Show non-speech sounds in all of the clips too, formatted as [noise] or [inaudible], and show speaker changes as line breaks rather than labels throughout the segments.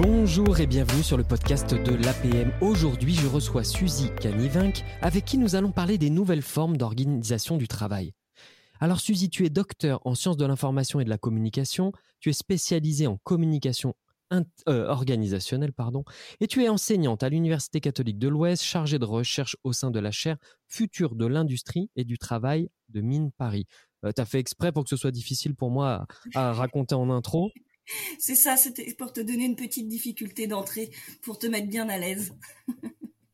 Bonjour et bienvenue sur le podcast de l'APM. Aujourd'hui, je reçois Suzy Canivinck avec qui nous allons parler des nouvelles formes d'organisation du travail. Alors Suzy, tu es docteur en sciences de l'information et de la communication, tu es spécialisée en communication euh, organisationnelle pardon, et tu es enseignante à l'Université catholique de l'Ouest, chargée de recherche au sein de la chaire Futur de l'industrie et du travail de Mine Paris. Euh, tu as fait exprès pour que ce soit difficile pour moi à raconter en intro. [laughs]
C'est ça, c'était pour te donner une petite difficulté d'entrée, pour te mettre bien à l'aise.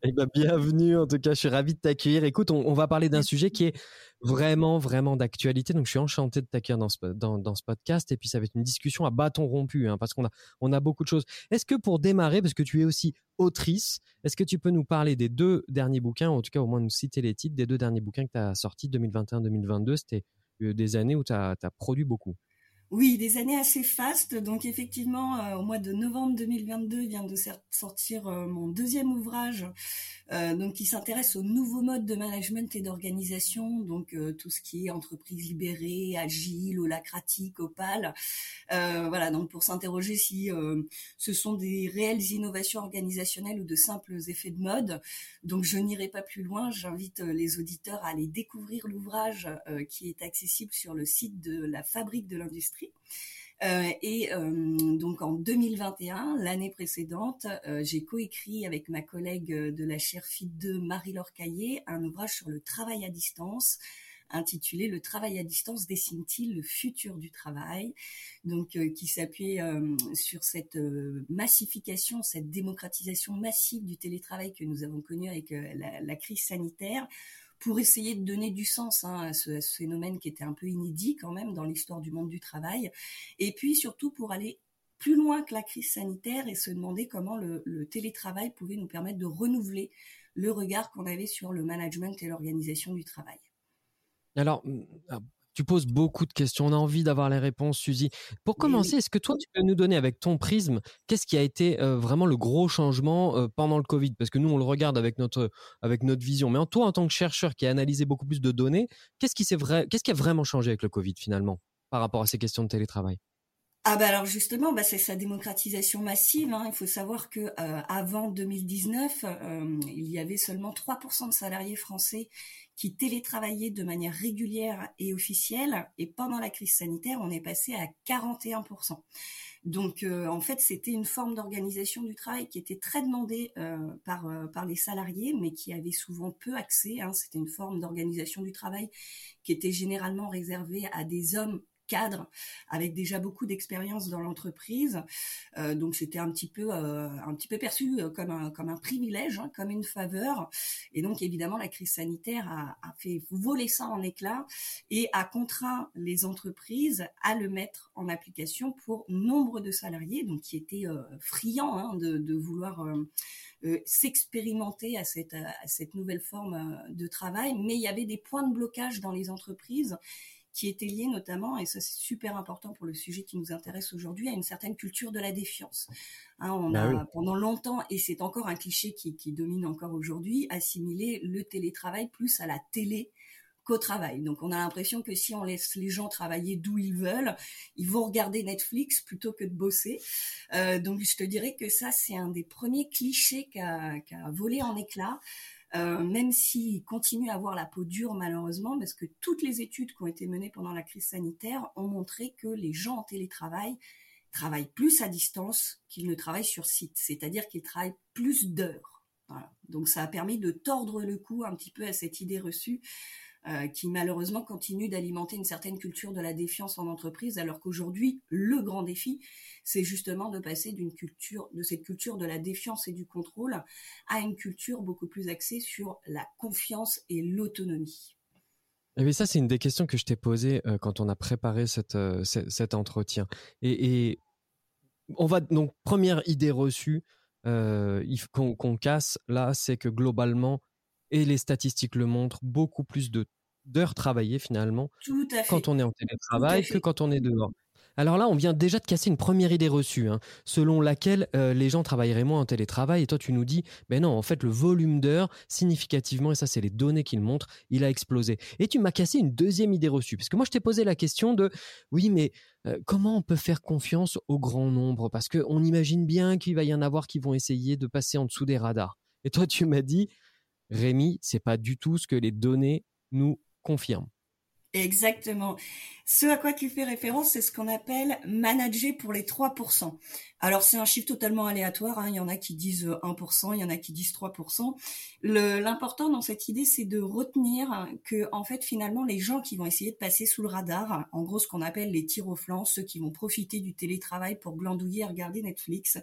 Eh ben, bienvenue, en tout cas, je suis ravi de t'accueillir. Écoute, on, va parler d'un sujet qui est vraiment, vraiment d'actualité. Donc, je suis enchanté de t'accueillir dans ce, dans, ce podcast. Et puis, ça va être une discussion à bâton rompu, hein, parce qu'on a, on a beaucoup de choses. Est-ce que pour démarrer, parce que tu es aussi autrice, est-ce que tu peux nous parler des deux derniers bouquins, ou en tout cas, au moins nous citer les titres des deux derniers bouquins que tu as sortis 2021-2022 C'était euh, des années où tu as produit beaucoup?
Oui, des années assez fastes. Donc effectivement, euh, au mois de novembre 2022, vient de sortir euh, mon deuxième ouvrage, euh, donc qui s'intéresse aux nouveaux modes de management et d'organisation, donc tout ce qui est entreprise libérée, agile, holacratique, opale. voilà, donc pour s'interroger si ce sont des réelles innovations organisationnelles ou de simples effets de mode. Donc je n'irai pas plus loin. J'invite les auditeurs à aller découvrir l'ouvrage qui est accessible sur le site de la Fabrique de l'industrie euh, et euh, donc en 2021, l'année précédente, euh, j'ai coécrit avec ma collègue de la chaire FIT 2, Marie-Laure Caillé, un ouvrage sur le travail à distance intitulé Le travail à distance dessine-t-il le futur du travail? Donc qui s'appuyait sur cette massification, cette démocratisation massive du télétravail que nous avons connu avec la, crise sanitaire pour essayer de donner du sens hein, à, ce, phénomène qui était un peu inédit quand même dans l'histoire du monde du travail, et puis surtout pour aller plus loin que la crise sanitaire et se demander comment le, le télétravail pouvait nous permettre de renouveler le regard qu'on avait sur le management et l'organisation du travail.
Alors, tu poses beaucoup de questions. On a envie d'avoir les réponses, Suzy. Pour commencer, est-ce que toi, tu peux nous donner avec ton prisme, qu'est-ce qui a été euh, vraiment le gros changement euh, pendant le Covid? Parce que nous, on le regarde avec notre, avec notre vision. Mais en toi, en tant que chercheur qui a analysé beaucoup plus de données, qu'est-ce qui, vrai, qu'est-ce qui a vraiment changé avec le Covid finalement par rapport à ces questions de télétravail?
Ah bah alors justement, bah c'est sa démocratisation massive. Hein. Il faut savoir que euh, avant 2019, il y avait seulement 3% de salariés français qui télétravaillaient de manière régulière et officielle. Et pendant la crise sanitaire, on est passé à 41%. Donc euh, en fait, c'était une forme d'organisation du travail qui était très demandée euh, par, euh, par les salariés, mais qui avait souvent peu accès. Hein. C'était une forme d'organisation du travail qui était généralement réservée à des hommes cadre avec déjà beaucoup d'expérience dans l'entreprise. Euh, donc c'était un petit peu euh, un petit peu perçu euh, comme un comme un privilège, hein, comme une faveur. Et donc évidemment la crise sanitaire a, fait voler ça en éclats et a contraint les entreprises à le mettre en application pour nombre de salariés, donc qui étaient friands hein, de, de, vouloir s'expérimenter à cette, à cette nouvelle forme de travail, mais il y avait des points de blocage dans les entreprises qui était lié notamment, et ça c'est super important pour le sujet qui nous intéresse aujourd'hui, à une certaine culture de la défiance. Hein, on bah a pendant longtemps, et c'est encore un cliché qui, qui domine encore aujourd'hui, assimilé le télétravail plus à la télé qu'au travail. Donc on a l'impression que si on laisse les gens travailler d'où ils veulent, ils vont regarder Netflix plutôt que de bosser. Euh, donc je te dirais que ça c'est un des premiers clichés qui a volé en éclats. Euh, même s'il continue à avoir la peau dure malheureusement, parce que toutes les études qui ont été menées pendant la crise sanitaire ont montré que les gens en télétravail travaillent plus à distance qu'ils ne travaillent sur site, c'est-à-dire qu'ils travaillent plus d'heures. Donc ça a permis de tordre le cou un petit peu à cette idée reçue euh, qui malheureusement continue d'alimenter une certaine culture de la défiance en entreprise, alors qu'aujourd'hui, le grand défi, c'est justement de passer d'une culture, de cette culture de la défiance et du contrôle, à une culture beaucoup plus axée sur la confiance et l'autonomie.
Eh ça, c'est une des questions que je t'ai posées euh, quand on a préparé cette, euh, cet entretien. Et, et, on va donc première idée reçue qu'on casse là, c'est que globalement, et les statistiques le montrent, beaucoup plus de d'heures travaillées finalement quand on est en télétravail que quand on est dehors. Alors là, on vient déjà de casser une première idée reçue, hein, selon laquelle euh, les gens travailleraient moins en télétravail. Et toi, tu nous dis, ben non, en fait, le volume d'heures, significativement, et ça, c'est les données qui le montrent, il a explosé. Et tu m'as cassé une deuxième idée reçue. Parce que moi, je t'ai posé la question de, oui, mais euh, comment on peut faire confiance au grand nombre? Parce qu'on imagine bien qu'il va y en avoir qui vont essayer de passer en dessous des radars. Et toi, tu m'as dit, Rémi, c'est pas du tout ce que les données nous confirment.
Exactement. Ce à quoi tu fais référence, c'est ce qu'on appelle manager pour les 3%. Alors c'est un chiffre totalement aléatoire, hein. il y en a qui disent 1%, il y en a qui disent 3%. L'important dans cette idée, c'est de retenir que en fait finalement les gens qui vont essayer de passer sous le radar, en gros ce qu'on appelle les tirs au flanc, ceux qui vont profiter du télétravail pour glandouiller et regarder Netflix,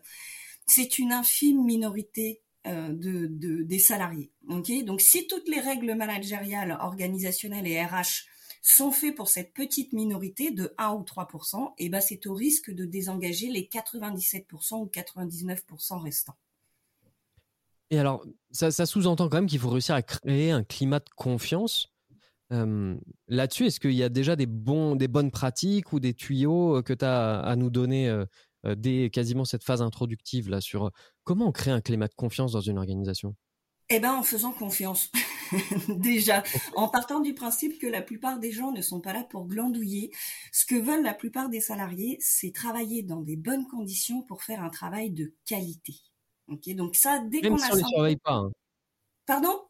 c'est une infime minorité euh, de, des salariés. Donc si toutes les règles managériales, organisationnelles et RH sont faits pour cette petite minorité de 1 ou 3%, et ben c'est au risque de désengager les 97% ou 99% restants.
Et alors, ça, sous-entend quand même qu'il faut réussir à créer un climat de confiance. Euh, là-dessus, est-ce qu'il y a déjà des, bons, des bonnes pratiques ou des tuyaux euh, que tu as à nous donner dès quasiment cette phase introductive là, sur comment on crée un climat de confiance dans une organisation?
Eh ben, en faisant confiance. [laughs] Déjà, en partant du principe que la plupart des gens ne sont pas là pour glandouiller. Ce que veulent la plupart des salariés, c'est travailler dans des bonnes conditions pour faire un travail de qualité. Ok, donc ça, dès qu'on
a. surveille pas. Hein.
Pardon?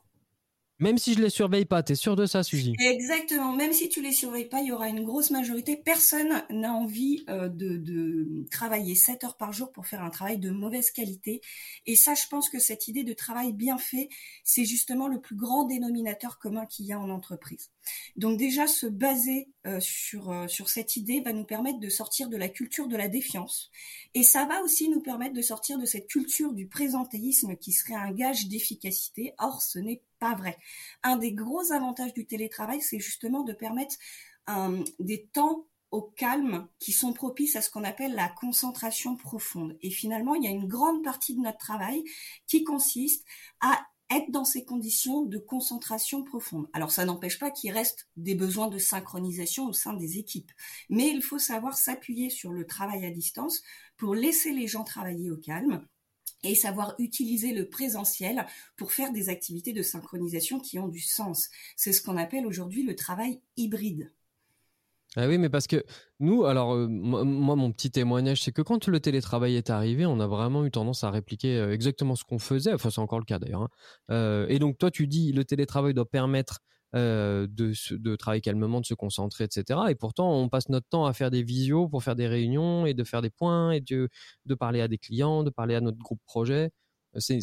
Même si je les surveille pas, tu es sûr de ça, Suzy?
Exactement. Même si tu les surveilles pas, il y aura une grosse majorité. Personne n'a envie euh, de, travailler 7 heures par jour pour faire un travail de mauvaise qualité. Et ça, je pense que cette idée de travail bien fait, c'est justement le plus grand dénominateur commun qu'il y a en entreprise. Donc déjà, se baser euh, sur, euh, sur cette idée va nous permettre de sortir de la culture de la défiance. Et ça va aussi nous permettre de sortir de cette culture du présentéisme qui serait un gage d'efficacité. Or, ce n'est pas vrai. Un des gros avantages du télétravail, c'est justement de permettre euh, des temps au calme qui sont propices à ce qu'on appelle la concentration profonde. Et finalement, il y a une grande partie de notre travail qui consiste à être dans ces conditions de concentration profonde. Alors ça n'empêche pas qu'il reste des besoins de synchronisation au sein des équipes, mais il faut savoir s'appuyer sur le travail à distance pour laisser les gens travailler au calme et savoir utiliser le présentiel pour faire des activités de synchronisation qui ont du sens. C'est ce qu'on appelle aujourd'hui le travail hybride.
Ah oui, mais parce que nous, alors euh, moi, mon petit témoignage, c'est que quand le télétravail est arrivé, on a vraiment eu tendance à répliquer euh, exactement ce qu'on faisait. Enfin, c'est encore le cas d'ailleurs. Hein. Euh, et donc, toi, tu dis, le télétravail doit permettre de, de, travailler calmement, de se concentrer, etc. Et pourtant, on passe notre temps à faire des visios pour faire des réunions et de faire des points et de, de parler à des clients, de parler à notre groupe projet. C'est,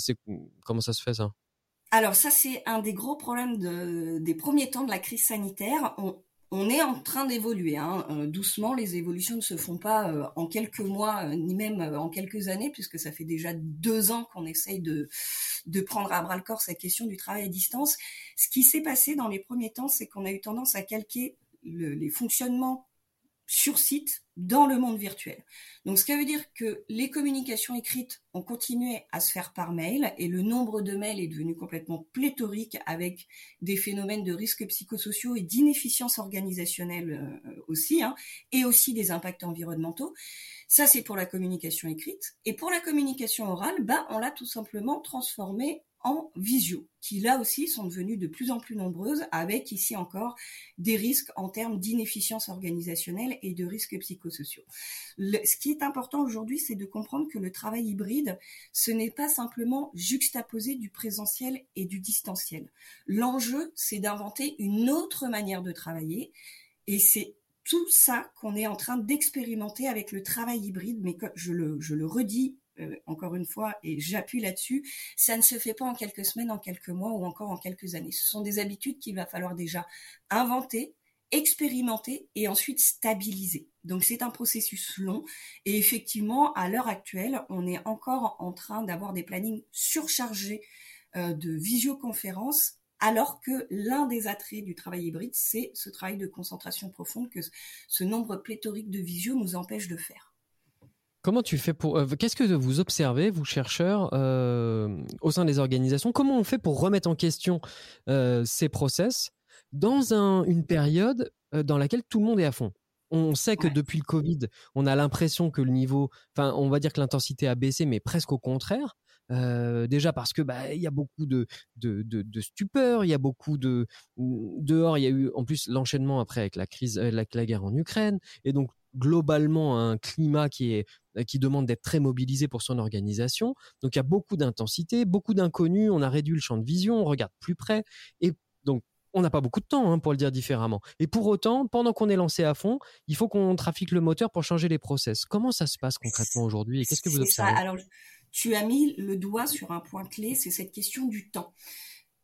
comment ça se fait ça?
Alors ça, c'est un des gros problèmes de, des premiers temps de la crise sanitaire. On est en train d'évoluer. Hein. Euh, doucement, les évolutions ne se font pas euh, en quelques mois, euh, ni même en quelques années, puisque ça fait déjà deux ans qu'on essaye de, de prendre à bras le corps cette question du travail à distance. Ce qui s'est passé dans les premiers temps, c'est qu'on a eu tendance à calquer les fonctionnements sur site dans le monde virtuel. Donc, ce qui veut dire que les communications écrites ont continué à se faire par mail et le nombre de mails est devenu complètement pléthorique avec des phénomènes de risques psychosociaux et d'inefficience organisationnelle euh, aussi, hein, et aussi des impacts environnementaux. Ça, c'est pour la communication écrite. Et pour la communication orale, bah, on l'a tout simplement transformé en visio, qui là aussi sont devenues de plus en plus nombreuses, avec ici encore des risques en termes d'inefficience organisationnelle et de risques psychosociaux. ce qui est important aujourd'hui, c'est de comprendre que le travail hybride, ce n'est pas simplement juxtaposer du présentiel et du distanciel. L'enjeu, c'est d'inventer une autre manière de travailler, et c'est tout ça qu'on est en train d'expérimenter avec le travail hybride, mais je le, redis euh, encore une fois, et j'appuie là-dessus, ça ne se fait pas en quelques semaines, en quelques mois ou encore en quelques années. Ce sont des habitudes qu'il va falloir déjà inventer, expérimenter et ensuite stabiliser. Donc c'est un processus long et effectivement, à l'heure actuelle, on est encore en train d'avoir des plannings surchargés euh, de visioconférences alors que l'un des attraits du travail hybride, c'est ce travail de concentration profonde que ce nombre pléthorique de visio nous empêche de faire.
Comment tu fais pour. Euh, qu'est-ce que vous observez, vous chercheurs, euh, au sein des organisations? Comment on fait pour remettre en question euh, ces process dans une période dans laquelle tout le monde est à fond? On sait que depuis le Covid, on a l'impression que le niveau, enfin, on va dire que l'intensité a baissé, mais presque au contraire. Euh, déjà parce que bah il y a beaucoup de de, de, stupeur, il y a beaucoup de dehors, il y a eu en plus l'enchaînement après avec la crise, la, la, guerre en Ukraine, et donc globalement un climat qui est qui demande d'être très mobilisé pour son organisation. Donc il y a beaucoup d'intensité, beaucoup d'inconnus. On a réduit le champ de vision, on regarde plus près, et donc on n'a pas beaucoup de temps hein, pour le dire différemment. Et pour autant, pendant qu'on est lancé à fond, il faut qu'on trafique le moteur pour changer les process. Comment ça se passe concrètement aujourd'hui et qu'est-ce que vous observez?
Alors, tu as mis le doigt sur un point clé, c'est cette question du temps.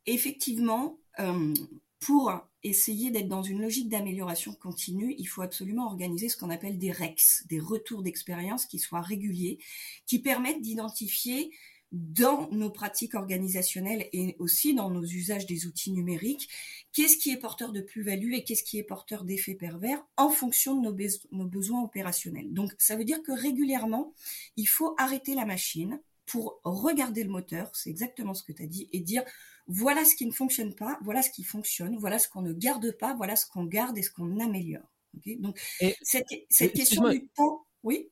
Effectivement, euh, pour essayer d'être dans une logique d'amélioration continue, il faut absolument organiser ce qu'on appelle des REX, des retours d'expérience qui soient réguliers, qui permettent d'identifier dans nos pratiques organisationnelles et aussi dans nos usages des outils numériques, qu'est-ce qui est porteur de plus-value et qu'est-ce qui est porteur d'effets pervers en fonction de nos, nos, besoins opérationnels. Donc ça veut dire que régulièrement, il faut arrêter la machine pour regarder le moteur, c'est exactement ce que tu as dit, et dire voilà ce qui ne fonctionne pas, voilà ce qui fonctionne, voilà ce qu'on ne garde pas, voilà ce qu'on garde et ce qu'on améliore. Donc cette, cette question du temps, oui?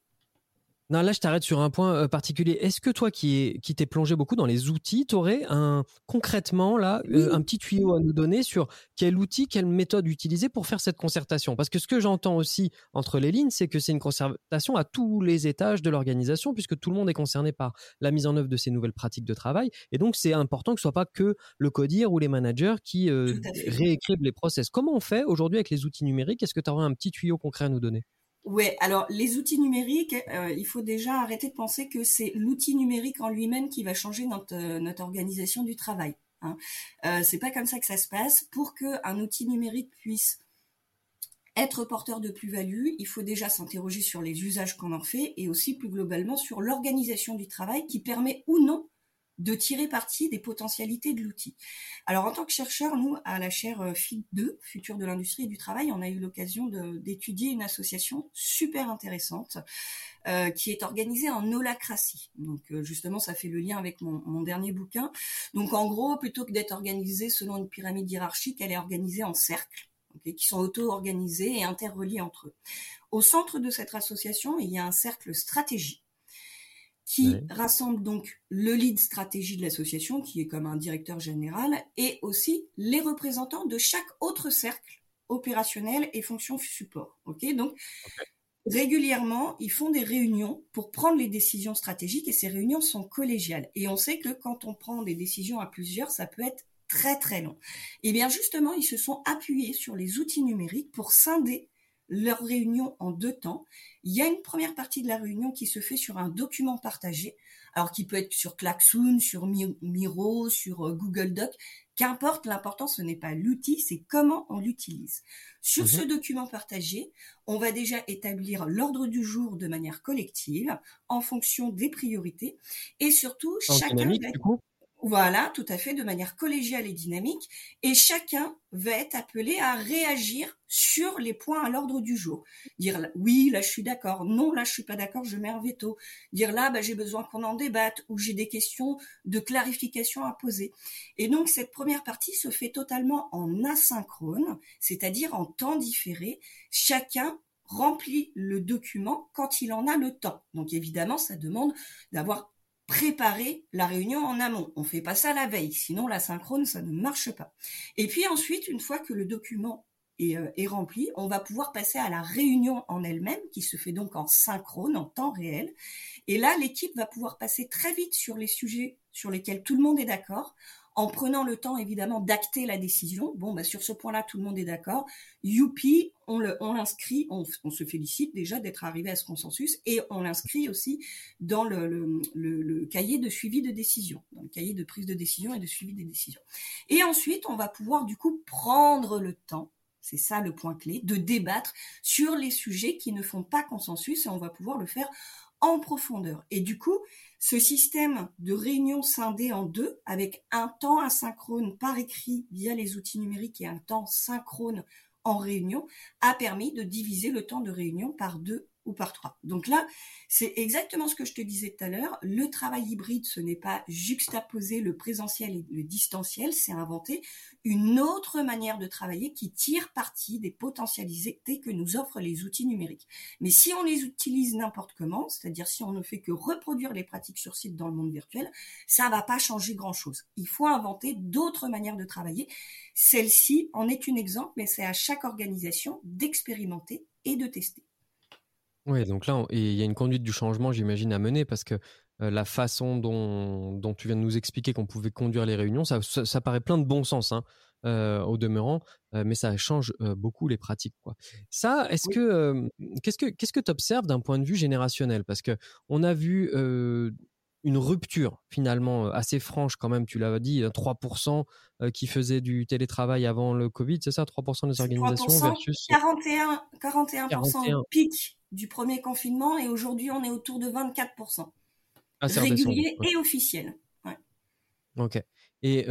Non, là, je t'arrête sur un point euh, particulier. Est-ce que toi, qui qui t'es plongé beaucoup dans les outils, tu aurais un, concrètement là euh, un petit tuyau à nous donner sur quel outil, quelle méthode utiliser pour faire cette concertation? Parce que ce que j'entends aussi entre les lignes, c'est que c'est une concertation à tous les étages de l'organisation, puisque tout le monde est concerné par la mise en œuvre de ces nouvelles pratiques de travail. Et donc, c'est important que ce soit pas que le codir ou les managers qui euh, réécrivent les process. Comment on fait aujourd'hui avec les outils numériques? Est-ce que tu aurais un petit tuyau concret à nous donner?
Ouais, alors les outils numériques, euh, il faut déjà arrêter de penser que c'est l'outil numérique en lui-même qui va changer notre, euh, organisation du travail. Hein. Euh, c'est pas comme ça que ça se passe. Pour qu'un outil numérique puisse être porteur de plus-value, il faut déjà s'interroger sur les usages qu'on en fait et aussi plus globalement sur l'organisation du travail qui permet ou non de tirer parti des potentialités de l'outil. Alors en tant que chercheur, nous, à la chaire euh, FIT 2, Futur de l'industrie et du travail, on a eu l'occasion d'étudier une association super intéressante euh, qui est organisée en holacratie. Donc euh, justement, ça fait le lien avec mon, dernier bouquin. Donc en gros, plutôt que d'être organisée selon une pyramide hiérarchique, elle est organisée en cercles. qui sont auto-organisés et interreliés entre eux. Au centre de cette association, il y a un cercle stratégique qui rassemble donc le lead stratégie de l'association, qui est comme un directeur général, et aussi les représentants de chaque autre cercle opérationnel et fonction support. Ok, donc régulièrement, ils font des réunions pour prendre les décisions stratégiques, et ces réunions sont collégiales. Et on sait que quand on prend des décisions à plusieurs, ça peut être très très long. Et eh bien justement, ils se sont appuyés sur les outils numériques pour scinder leur réunion en deux temps. Il y a une première partie de la réunion qui se fait sur un document partagé, alors qui peut être sur Klaxoon, sur Miro, sur euh, Google Doc, qu'importe, l'important ce n'est pas l'outil, c'est comment on l'utilise. Sur ce mhm. document partagé, on va déjà établir l'ordre du jour de manière collective en fonction des priorités et surtout chacun voilà, tout à fait, de manière collégiale et dynamique, et chacun va être appelé à réagir sur les points à l'ordre du jour. Dire oui, là je suis d'accord, non, là je suis pas d'accord, je mets un veto. Dire là, bah, j'ai besoin qu'on en débatte, ou j'ai des questions de clarification à poser. Et donc cette première partie se fait totalement en asynchrone, c'est-à-dire en temps différé. Chacun remplit le document quand il en a le temps. Donc évidemment, ça demande d'avoir préparer la réunion en amont. On fait pas ça la veille, sinon la synchrone, ça ne marche pas. Et puis ensuite, une fois que le document est, euh, est rempli, on va pouvoir passer à la réunion en elle-même, qui se fait donc en synchrone, en temps réel. Et là, l'équipe va pouvoir passer très vite sur les sujets sur lesquels tout le monde est d'accord, en prenant le temps évidemment d'acter la décision. Bon, bah, sur ce point-là, tout le monde est d'accord. Youpi, on l'inscrit, on, se félicite déjà d'être arrivé à ce consensus et on l'inscrit aussi dans le, le, le, cahier de suivi de décision, dans le cahier de prise de décision et de suivi des décisions. Et ensuite, on va pouvoir du coup prendre le temps c'est ça le point clé, de débattre sur les sujets qui ne font pas consensus et on va pouvoir le faire en profondeur. Et du coup, ce système de réunion scindée en deux, avec un temps asynchrone par écrit via les outils numériques et un temps synchrone en réunion, a permis de diviser le temps de réunion par deux ou par trois. Donc là, c'est exactement ce que je te disais tout à l'heure. Le travail hybride, ce n'est pas juxtaposer le présentiel et le distanciel, c'est inventer une autre manière de travailler qui tire parti des potentialités que nous offrent les outils numériques. Mais si on les utilise n'importe comment, c'est-à-dire si on ne fait que reproduire les pratiques sur site dans le monde virtuel, ça va pas changer grand-chose. Il faut inventer d'autres manières de travailler. Celle-ci en est un exemple, mais c'est à chaque organisation d'expérimenter et de tester.
Oui, donc là, il y a une conduite du changement, j'imagine, à mener parce que euh, la façon dont, tu viens de nous expliquer qu'on pouvait conduire les réunions, ça, paraît plein de bon sens hein, euh, au demeurant, euh, mais ça change beaucoup les pratiques. Quoi. Ça, est-ce que qu'est-ce que qu'est-ce que tu observes d'un point de vue générationnel? Parce que on a vu une rupture finalement assez franche quand même, tu l'as dit, 3% qui faisaient du télétravail avant le Covid, c'est ça? 3% des organisations 3%, versus
41, 41%, pic du premier confinement et aujourd'hui on est autour de 24%. Ah, régulier et officiel.
Ok. Et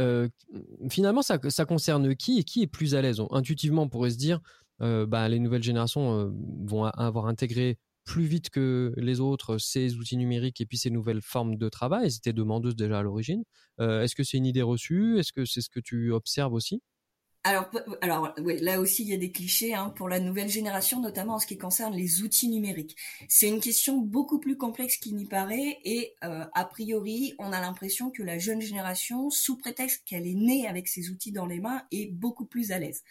finalement, ça, ça, concerne qui et qui est plus à l'aise? Intuitivement, on pourrait se dire, bah, les nouvelles générations vont avoir intégré plus vite que les autres ces outils numériques et puis ces nouvelles formes de travail. Elles étaient demandeuses déjà à l'origine. Est-ce que c'est une idée reçue? Est-ce que c'est ce que tu observes aussi?
Alors, alors oui, là aussi, il y a des clichés hein, pour la nouvelle génération, notamment en ce qui concerne les outils numériques. C'est une question beaucoup plus complexe qu'il n'y paraît et euh, a priori, on a l'impression que la jeune génération, sous prétexte qu'elle est née avec ces outils dans les mains, est beaucoup plus à l'aise.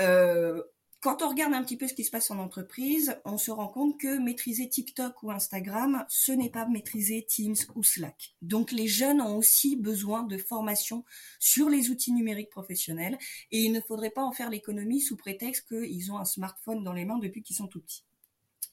Euh, quand on regarde un petit peu ce qui se passe en entreprise, on se rend compte que maîtriser TikTok ou Instagram, ce n'est pas maîtriser Teams ou Slack. Donc les jeunes ont aussi besoin de formation sur les outils numériques professionnels et il ne faudrait pas en faire l'économie sous prétexte qu'ils ont un smartphone dans les mains depuis qu'ils sont tout petits.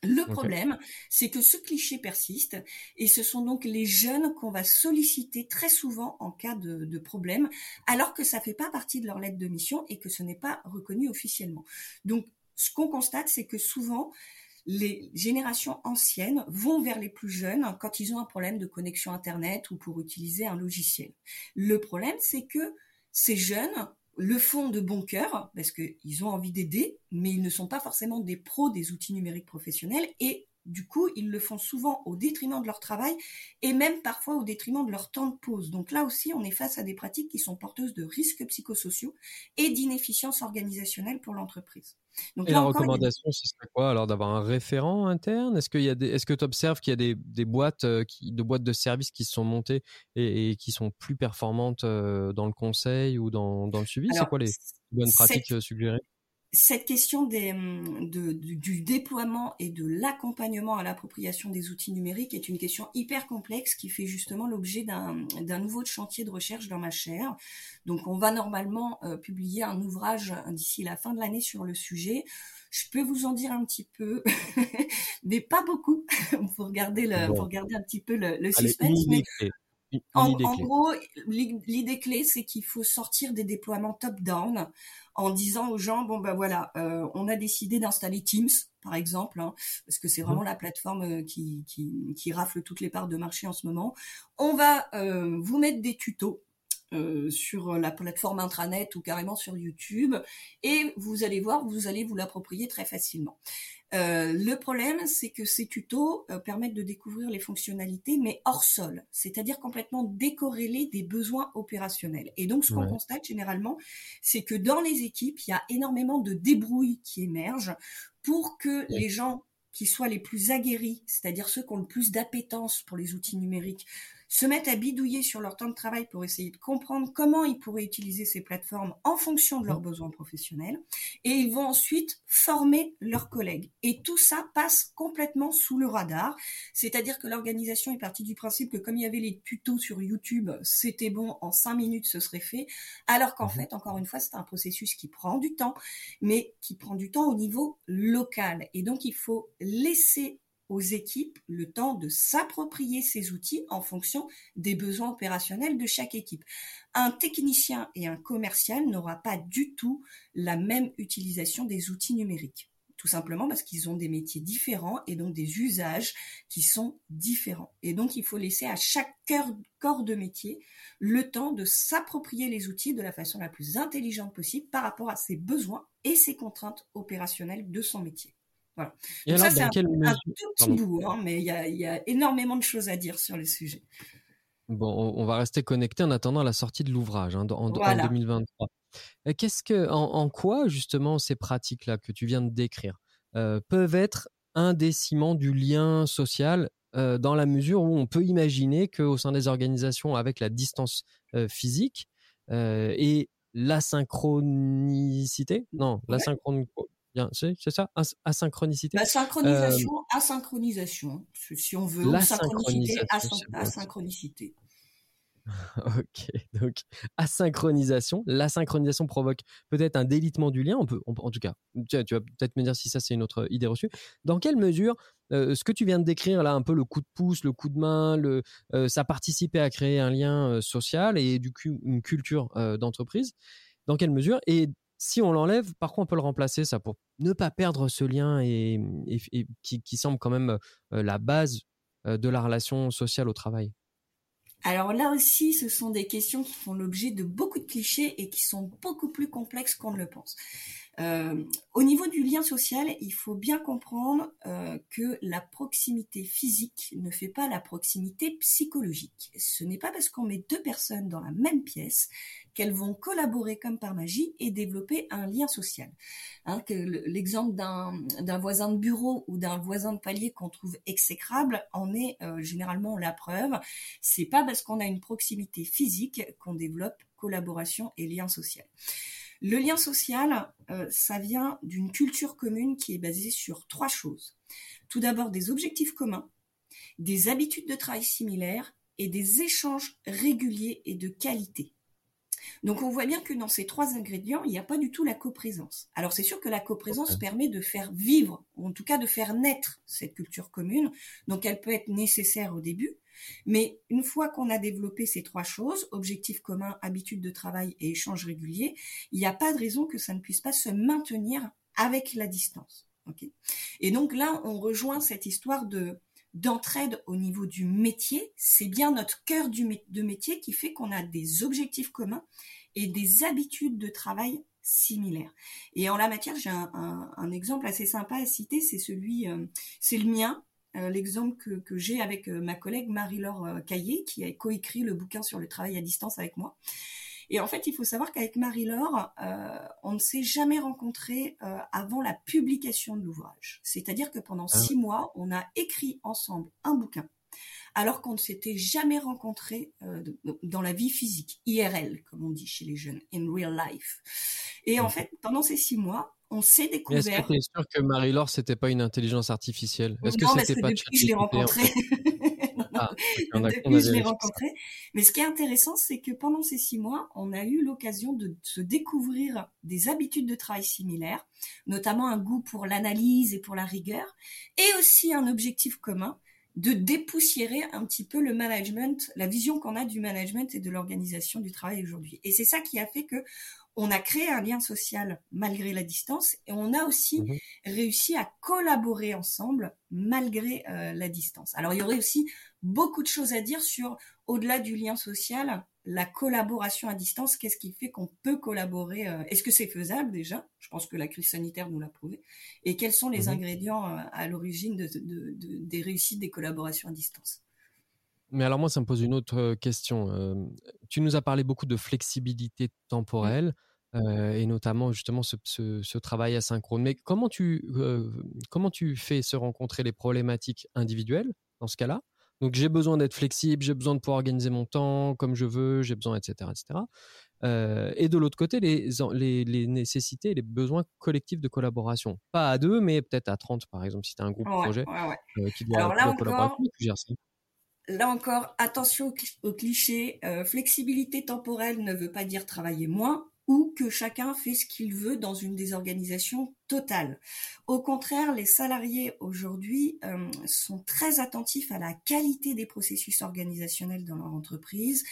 Le problème, c'est que ce cliché persiste et ce sont donc les jeunes qu'on va solliciter très souvent en cas de, de problème, alors que ça fait pas partie de leur lettre de mission et que ce n'est pas reconnu officiellement. Donc, ce qu'on constate, c'est que souvent, les générations anciennes vont vers les plus jeunes quand ils ont un problème de connexion Internet ou pour utiliser un logiciel. Le problème, c'est que ces jeunes le font de bon cœur parce qu'ils ont envie d'aider, mais ils ne sont pas forcément des pros des outils numériques professionnels et du coup, ils le font souvent au détriment de leur travail et même parfois au détriment de leur temps de pause. Donc là aussi, on est face à des pratiques qui sont porteuses de risques psychosociaux et d'inefficience organisationnelle pour l'entreprise.
et la recommandation, ce serait quoi? Alors d'avoir un référent interne? Est-ce qu'il y a des, est-ce que tu observes qu'il y a des, boîtes, euh, qui, de boîtes de services qui se sont montées et, qui sont plus performantes euh, dans le conseil ou dans, le suivi? C'est quoi les bonnes pratiques euh, suggérées?
Cette question des, hum, du, déploiement et de l'accompagnement à l'appropriation des outils numériques est une question hyper complexe qui fait justement l'objet d'un nouveau chantier de recherche dans ma chaire. Donc on va normalement euh, publier un ouvrage d'ici la fin de l'année sur le sujet. Je peux vous en dire un petit peu, [laughs] mais pas beaucoup. [laughs] pour regarder le, regarder un petit peu le, suspense. En, gros, l'idée clé, c'est qu'il faut sortir des déploiements top-down en disant aux gens, bon ben voilà, euh, on a décidé d'installer Teams, par exemple, hein, parce que c'est vraiment mhm. la plateforme euh, qui, qui, qui, rafle toutes les parts de marché en ce moment. On va euh, vous mettre des tutos euh, sur la plateforme intranet ou carrément sur YouTube et vous allez voir, vous allez vous l'approprier très facilement. Euh, le problème, c'est que ces tutos euh, permettent de découvrir les fonctionnalités, mais hors sol, c'est-à-dire complètement décorrélés des besoins opérationnels. Et donc, ce qu'on constate généralement, c'est que dans les équipes, il y a énormément de débrouilles qui émergent pour que les gens qui soient les plus aguerris, c'est-à-dire ceux qui ont le plus d'appétence pour les outils numériques, se mettent à bidouiller sur leur temps de travail pour essayer de comprendre comment ils pourraient utiliser ces plateformes en fonction de leurs mmh. besoins professionnels. Et ils vont ensuite former leurs collègues. Et tout ça passe complètement sous le radar. C'est-à-dire que l'organisation est partie du principe que comme il y avait les tutos sur YouTube, c'était bon, en cinq minutes ce serait fait. Alors qu'en mmh. fait, encore une fois, c'est un processus qui prend du temps, mais qui prend du temps au niveau local. Et donc, il faut laisser aux équipes le temps de s'approprier ces outils en fonction des besoins opérationnels de chaque équipe. Un technicien et un commercial n'aura pas du tout la même utilisation des outils numériques. Tout simplement parce qu'ils ont des métiers différents et donc des usages qui sont différents. Et donc il faut laisser à chaque corps de métier le temps de s'approprier les outils de la façon la plus intelligente possible par rapport à ses besoins et ses contraintes opérationnelles de son métier. Voilà. Et alors, ça, c'est un, un, tout petit bout, hein, mais il y a, y a, énormément de choses à dire sur le sujet.
Bon, on, va rester connecté en attendant la sortie de l'ouvrage hein, en, 2023. Qu'est-ce que, en, quoi justement ces pratiques-là que tu viens de décrire euh, peuvent être un des ciments du lien social euh, dans la mesure où on peut imaginer qu'au sein des organisations, avec la distance euh, physique et l'asynchronicité, non, la c'est ça, asynchronicité.
La synchronisation, asynchronisation, si on veut, la synchronicité, asynchronicité. [laughs]
ok, donc asynchronisation. La synchronisation provoque peut-être un délitement du lien. On peut, en tout cas, tu, vas peut-être me dire si ça c'est une autre idée reçue. Dans quelle mesure euh, ce que tu viens de décrire là, un peu le coup de pouce, le coup de main, le, euh, ça participait à créer un lien euh, social et du coup une culture d'entreprise. Dans quelle mesure Et si on l'enlève, par quoi on peut le remplacer ça pour ne pas perdre ce lien et, qui, qui, semble quand même la base de la relation sociale au travail?
Alors là aussi, ce sont des questions qui font l'objet de beaucoup de clichés et qui sont beaucoup plus complexes qu'on ne le pense. Euh, au niveau du lien social, il faut bien comprendre euh, que la proximité physique ne fait pas la proximité psychologique. Ce n'est pas parce qu'on met deux personnes dans la même pièce qu'elles vont collaborer comme par magie et développer un lien social. Hein, l'exemple d'un voisin de bureau ou d'un voisin de palier qu'on trouve exécrable en est euh, généralement la preuve. C'est pas parce qu'on a une proximité physique qu'on développe collaboration et lien social. Le lien social, euh, ça vient d'une culture commune qui est basée sur trois choses. Tout d'abord des objectifs communs, des habitudes de travail similaires et des échanges réguliers et de qualité. Donc on voit bien que dans ces trois ingrédients, il n'y a pas du tout la coprésence. Alors c'est sûr que la coprésence permet de faire vivre, ou en tout cas de faire naître cette culture commune. Donc elle peut être nécessaire au début, mais une fois qu'on a développé ces trois choses, objectifs communs, habitudes de travail et échanges réguliers, il n'y a pas de raison que ça ne puisse pas se maintenir avec la distance. et donc là, on rejoint cette histoire de d'entraide au niveau du métier. C'est bien notre cœur de métier qui fait qu'on a des objectifs communs et des habitudes de travail similaires. Et en la matière, j'ai un, exemple assez sympa à citer, c'est celui, euh, c'est le mien. Euh, l'exemple que, j'ai avec euh, ma collègue Marie-Laure Caillé, qui a coécrit le bouquin sur le travail à distance avec moi. Et en fait, il faut savoir qu'avec Marie-Laure, on ne s'est jamais rencontrés avant la publication de l'ouvrage. C'est-à-dire que pendant ah six mois, on a écrit ensemble un bouquin, alors qu'on ne s'était jamais rencontrés dans la vie physique, IRL, comme on dit chez les jeunes, in real life. Et en fait, pendant ces six mois, on s'est découvert. Est-ce
que tu es sûr que Marie-Laure, c'était pas une intelligence artificielle?
Est-ce que c'était pas depuis je l'ai rencontré. [laughs] [laughs] Ah, depuis je l'ai rencontré. Mais ce qui est intéressant, c'est que pendant ces six mois, on a eu l'occasion de se découvrir des habitudes de travail similaires, notamment un goût pour l'analyse et pour la rigueur, et aussi un objectif commun de dépoussiérer un petit peu le management, la vision qu'on a du management et de l'organisation du travail aujourd'hui. Et c'est ça qui a fait que on a créé un lien social malgré la distance et on a aussi mhm. réussi à collaborer ensemble malgré euh, la distance. Alors il y aurait aussi beaucoup de choses à dire sur au-delà du lien social, la collaboration à distance, qu'est-ce qui fait qu'on peut collaborer euh, Est-ce que c'est faisable déjà? Je pense que la crise sanitaire nous l'a prouvé. Et quels sont les mhm. ingrédients euh, à l'origine des réussites des collaborations à distance?
Mais alors moi, ça me pose une autre question. tu nous as parlé beaucoup de flexibilité mmh. Temporelle. et notamment justement ce, travail asynchrone. Mais comment tu, comment tu fais se rencontrer les problématiques individuelles dans ce cas-là? Donc j'ai besoin d'être flexible, j'ai besoin de pouvoir organiser mon temps comme je veux, j'ai besoin, etc. etc. et de l'autre côté, les, les, les, nécessités, les besoins collectifs de collaboration. Pas à deux, mais peut-être à 30 par exemple, si tu as un groupe projet qui doit, Alors là
collaborer. Là encore, attention aux clichés. Euh, flexibilité temporelle ne veut pas dire travailler moins ou que chacun fait ce qu'il veut dans une désorganisation totale. Au contraire, les salariés aujourd'hui euh, sont très attentifs à la qualité des processus organisationnels dans leur entreprise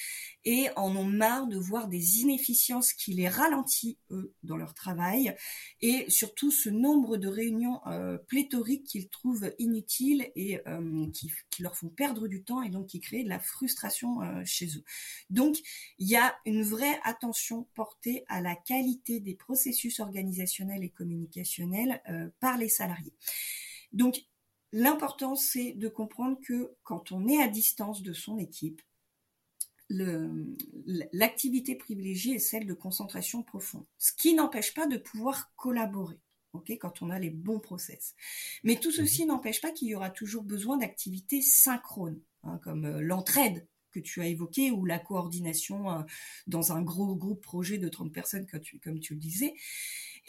et en ont marre de voir des inefficiences qui les ralentissent, eux, dans leur travail, et surtout ce nombre de réunions euh, pléthoriques qu'ils trouvent inutiles et euh, qui, leur font perdre du temps et donc qui créent de la frustration euh, chez eux. Donc, il y a une vraie attention portée à la qualité des processus organisationnels et communication professionnel par les salariés. Donc, l'important, c'est de comprendre que quand on est à distance de son équipe, l'activité privilégiée est celle de concentration profonde, ce qui n'empêche pas de pouvoir collaborer. quand on a les bons process. Mais tout ceci mhm. n'empêche pas qu'il y aura toujours besoin d'activités synchrones, hein, comme euh, l'entraide que tu as évoqué ou la coordination euh, dans un gros groupe projet de 30 personnes, comme tu, comme tu le disais.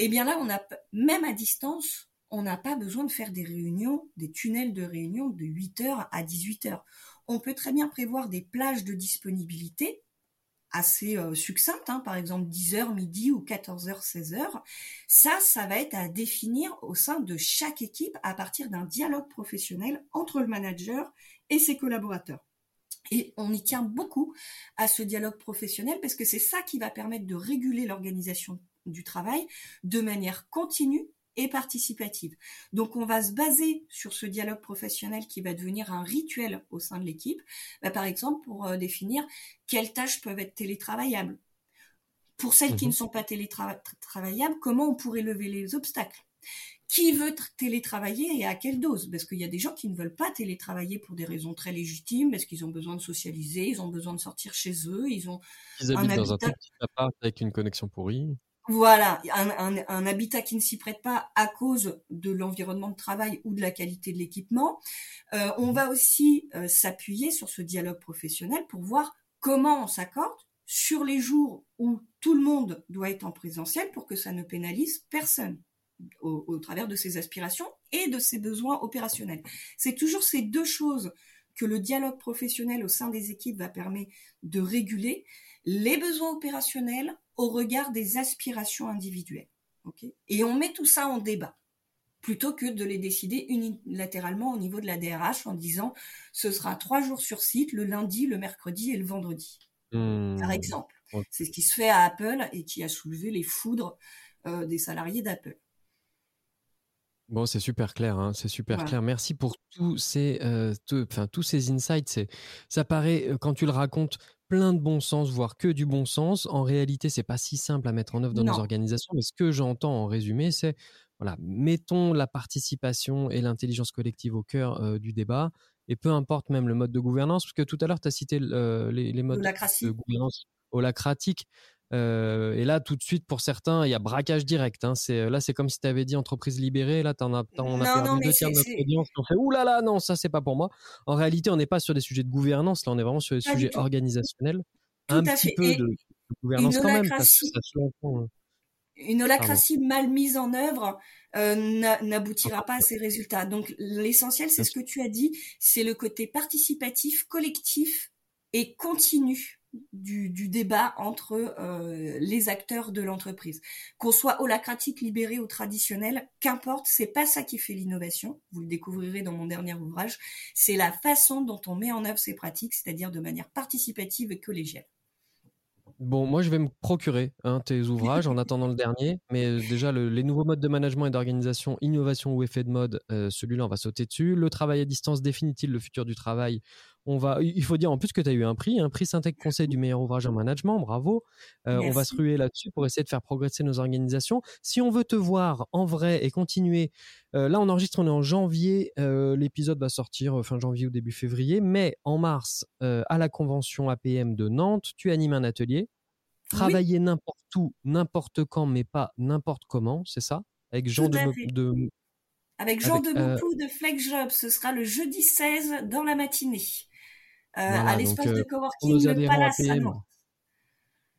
Et eh bien là, on a même à distance, on n'a pas besoin de faire des réunions, des tunnels de réunion de 8h à 18h on peut très bien prévoir des plages de disponibilité assez euh, succinctes, hein, par exemple 10h midi ou 14h 16h. Ça, ça va être à définir au sein de chaque équipe à partir d'un dialogue professionnel entre le manager et ses collaborateurs. Et on y tient beaucoup à ce dialogue professionnel parce que c'est ça qui va permettre de réguler l'organisation du travail de manière continue et participative. Donc on va se baser sur ce dialogue professionnel qui va devenir un rituel au sein de l'équipe, bah, par exemple pour euh, définir quelles tâches peuvent être télétravaillables. Pour celles qui mhm. ne sont pas télétravaillables, comment on pourrait lever les obstacles? Qui veut télétravailler et à quelle dose? Parce qu'il y a des gens qui ne veulent pas télétravailler pour des raisons très légitimes, parce qu'ils ont besoin de socialiser, ils ont besoin de sortir chez eux, ils ont
ils habitent dans un petit appart avec une connexion pourrie.
Voilà, un, habitat qui ne s'y prête pas à cause de l'environnement de travail ou de la qualité de l'équipement. Euh, on va aussi euh, s'appuyer sur ce dialogue professionnel pour voir comment on s'accorde sur les jours où tout le monde doit être en présentiel pour que ça ne pénalise personne au, au travers de ses aspirations et de ses besoins opérationnels. C'est toujours ces deux choses que le dialogue professionnel au sein des équipes va permettre de réguler les besoins opérationnels au regard des aspirations individuelles. et on met tout ça en débat plutôt que de les décider unilatéralement au niveau de la DRH en disant ce sera trois jours sur site, le lundi, le mercredi et le vendredi. Mmh. Par exemple. C'est ce qui se fait à Apple et qui a soulevé les foudres euh, des salariés d'Apple.
Bon, c'est super clair, hein, c'est super clair. Merci pour tous ces, euh, tous ces insights. Ça paraît, euh, quand tu le racontes, plein de bon sens, voire que du bon sens. En réalité, c'est pas si simple à mettre en œuvre dans nos organisations, mais ce que j'entends en résumé, c'est voilà, mettons la participation et l'intelligence collective au cœur euh, du débat, et peu importe même le mode de gouvernance, parce que tout à l'heure, tu as cité euh, les, modes de gouvernance holacratique. Euh, et là, tout de suite, pour certains, il y a braquage direct. Hein. C'est, là, c'est comme si tu avais dit entreprise libérée. Là, as, on a perdu deux tiers de notre audience. On fait ouh là là, non, ça, c'est pas pour moi. En réalité, on n'est pas sur des sujets de gouvernance. Là, on est vraiment sur des sujets organisationnels. un petit peu de, gouvernance quand même.
Hein. une holacratie mal mise en œuvre euh, n'aboutira pas à ces résultats. Donc, l'essentiel, c'est ce que tu as dit, c'est le côté participatif, collectif et continu du, débat entre euh, les acteurs de l'entreprise. Qu'on soit holacratique, libéré ou traditionnel, qu'importe, c'est pas ça qui fait l'innovation. Vous le découvrirez dans mon dernier ouvrage. C'est la façon dont on met en œuvre ces pratiques, c'est-à-dire de manière participative et collégiale.
Bon, moi, je vais me procurer hein, tes ouvrages en [laughs] attendant le dernier. Mais euh, déjà, les nouveaux modes de management et d'organisation, innovation ou effet de mode, euh, celui-là, on va sauter dessus. Le travail à distance définit-il le futur du travail on va, il faut dire en plus que tu as eu un prix, un prix Syntec Conseil du meilleur ouvrage en management, bravo. Euh, on va se ruer là-dessus pour essayer de faire progresser nos organisations. Si on veut te voir en vrai et continuer, euh, là on enregistre, on est en janvier, euh, l'épisode va sortir fin janvier ou début février, mais en mars, à la convention APM de Nantes, tu animes un atelier. Travailler n'importe où, n'importe quand, mais pas n'importe comment, c'est ça? Avec Jean de, de,
avec Jean de de FlexJob, ce sera le jeudi 16 dans la matinée. Euh, à l'espace de euh, coworking Le Palace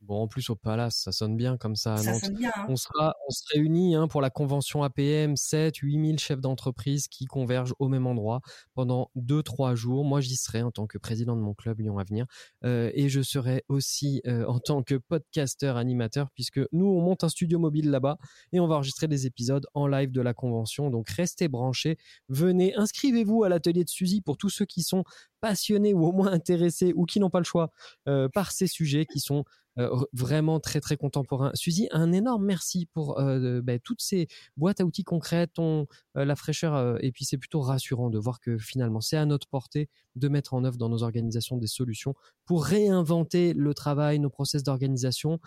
Bon, en plus au Palace, ça sonne bien comme ça.
ça sonne bien,
hein. on, sera, on se réunit hein, pour la convention APM, 7, 8000 chefs d'entreprise qui convergent au même endroit pendant 2-3 jours. Moi, j'y serai en tant que président de mon club Lyon Avenir. Euh, et je serai aussi euh, en tant que podcasteur animateur, puisque nous, on monte un studio mobile là-bas et on va enregistrer des épisodes en live de la convention. Donc, restez branchés. Venez, inscrivez-vous à l'atelier de Suzy pour tous ceux qui sont passionnés ou au moins intéressés ou qui n'ont pas le choix euh, par ces sujets qui sont euh, vraiment très très contemporain. Suzy, un énorme merci pour euh, bah, toutes ces boîtes à outils concrètes, euh, la fraîcheur, et puis c'est plutôt rassurant de voir que finalement c'est à notre portée de mettre en œuvre dans nos organisations des solutions pour réinventer le travail, nos process d'organisation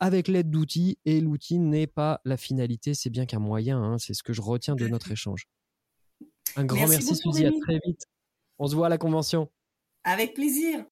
avec l'aide d'outils et l'outil n'est pas la finalité, c'est bien qu'un moyen. Hein, c'est ce que je retiens de notre échange. Un grand merci, merci Suzy, à très vite. On se voit à la convention.
Avec plaisir.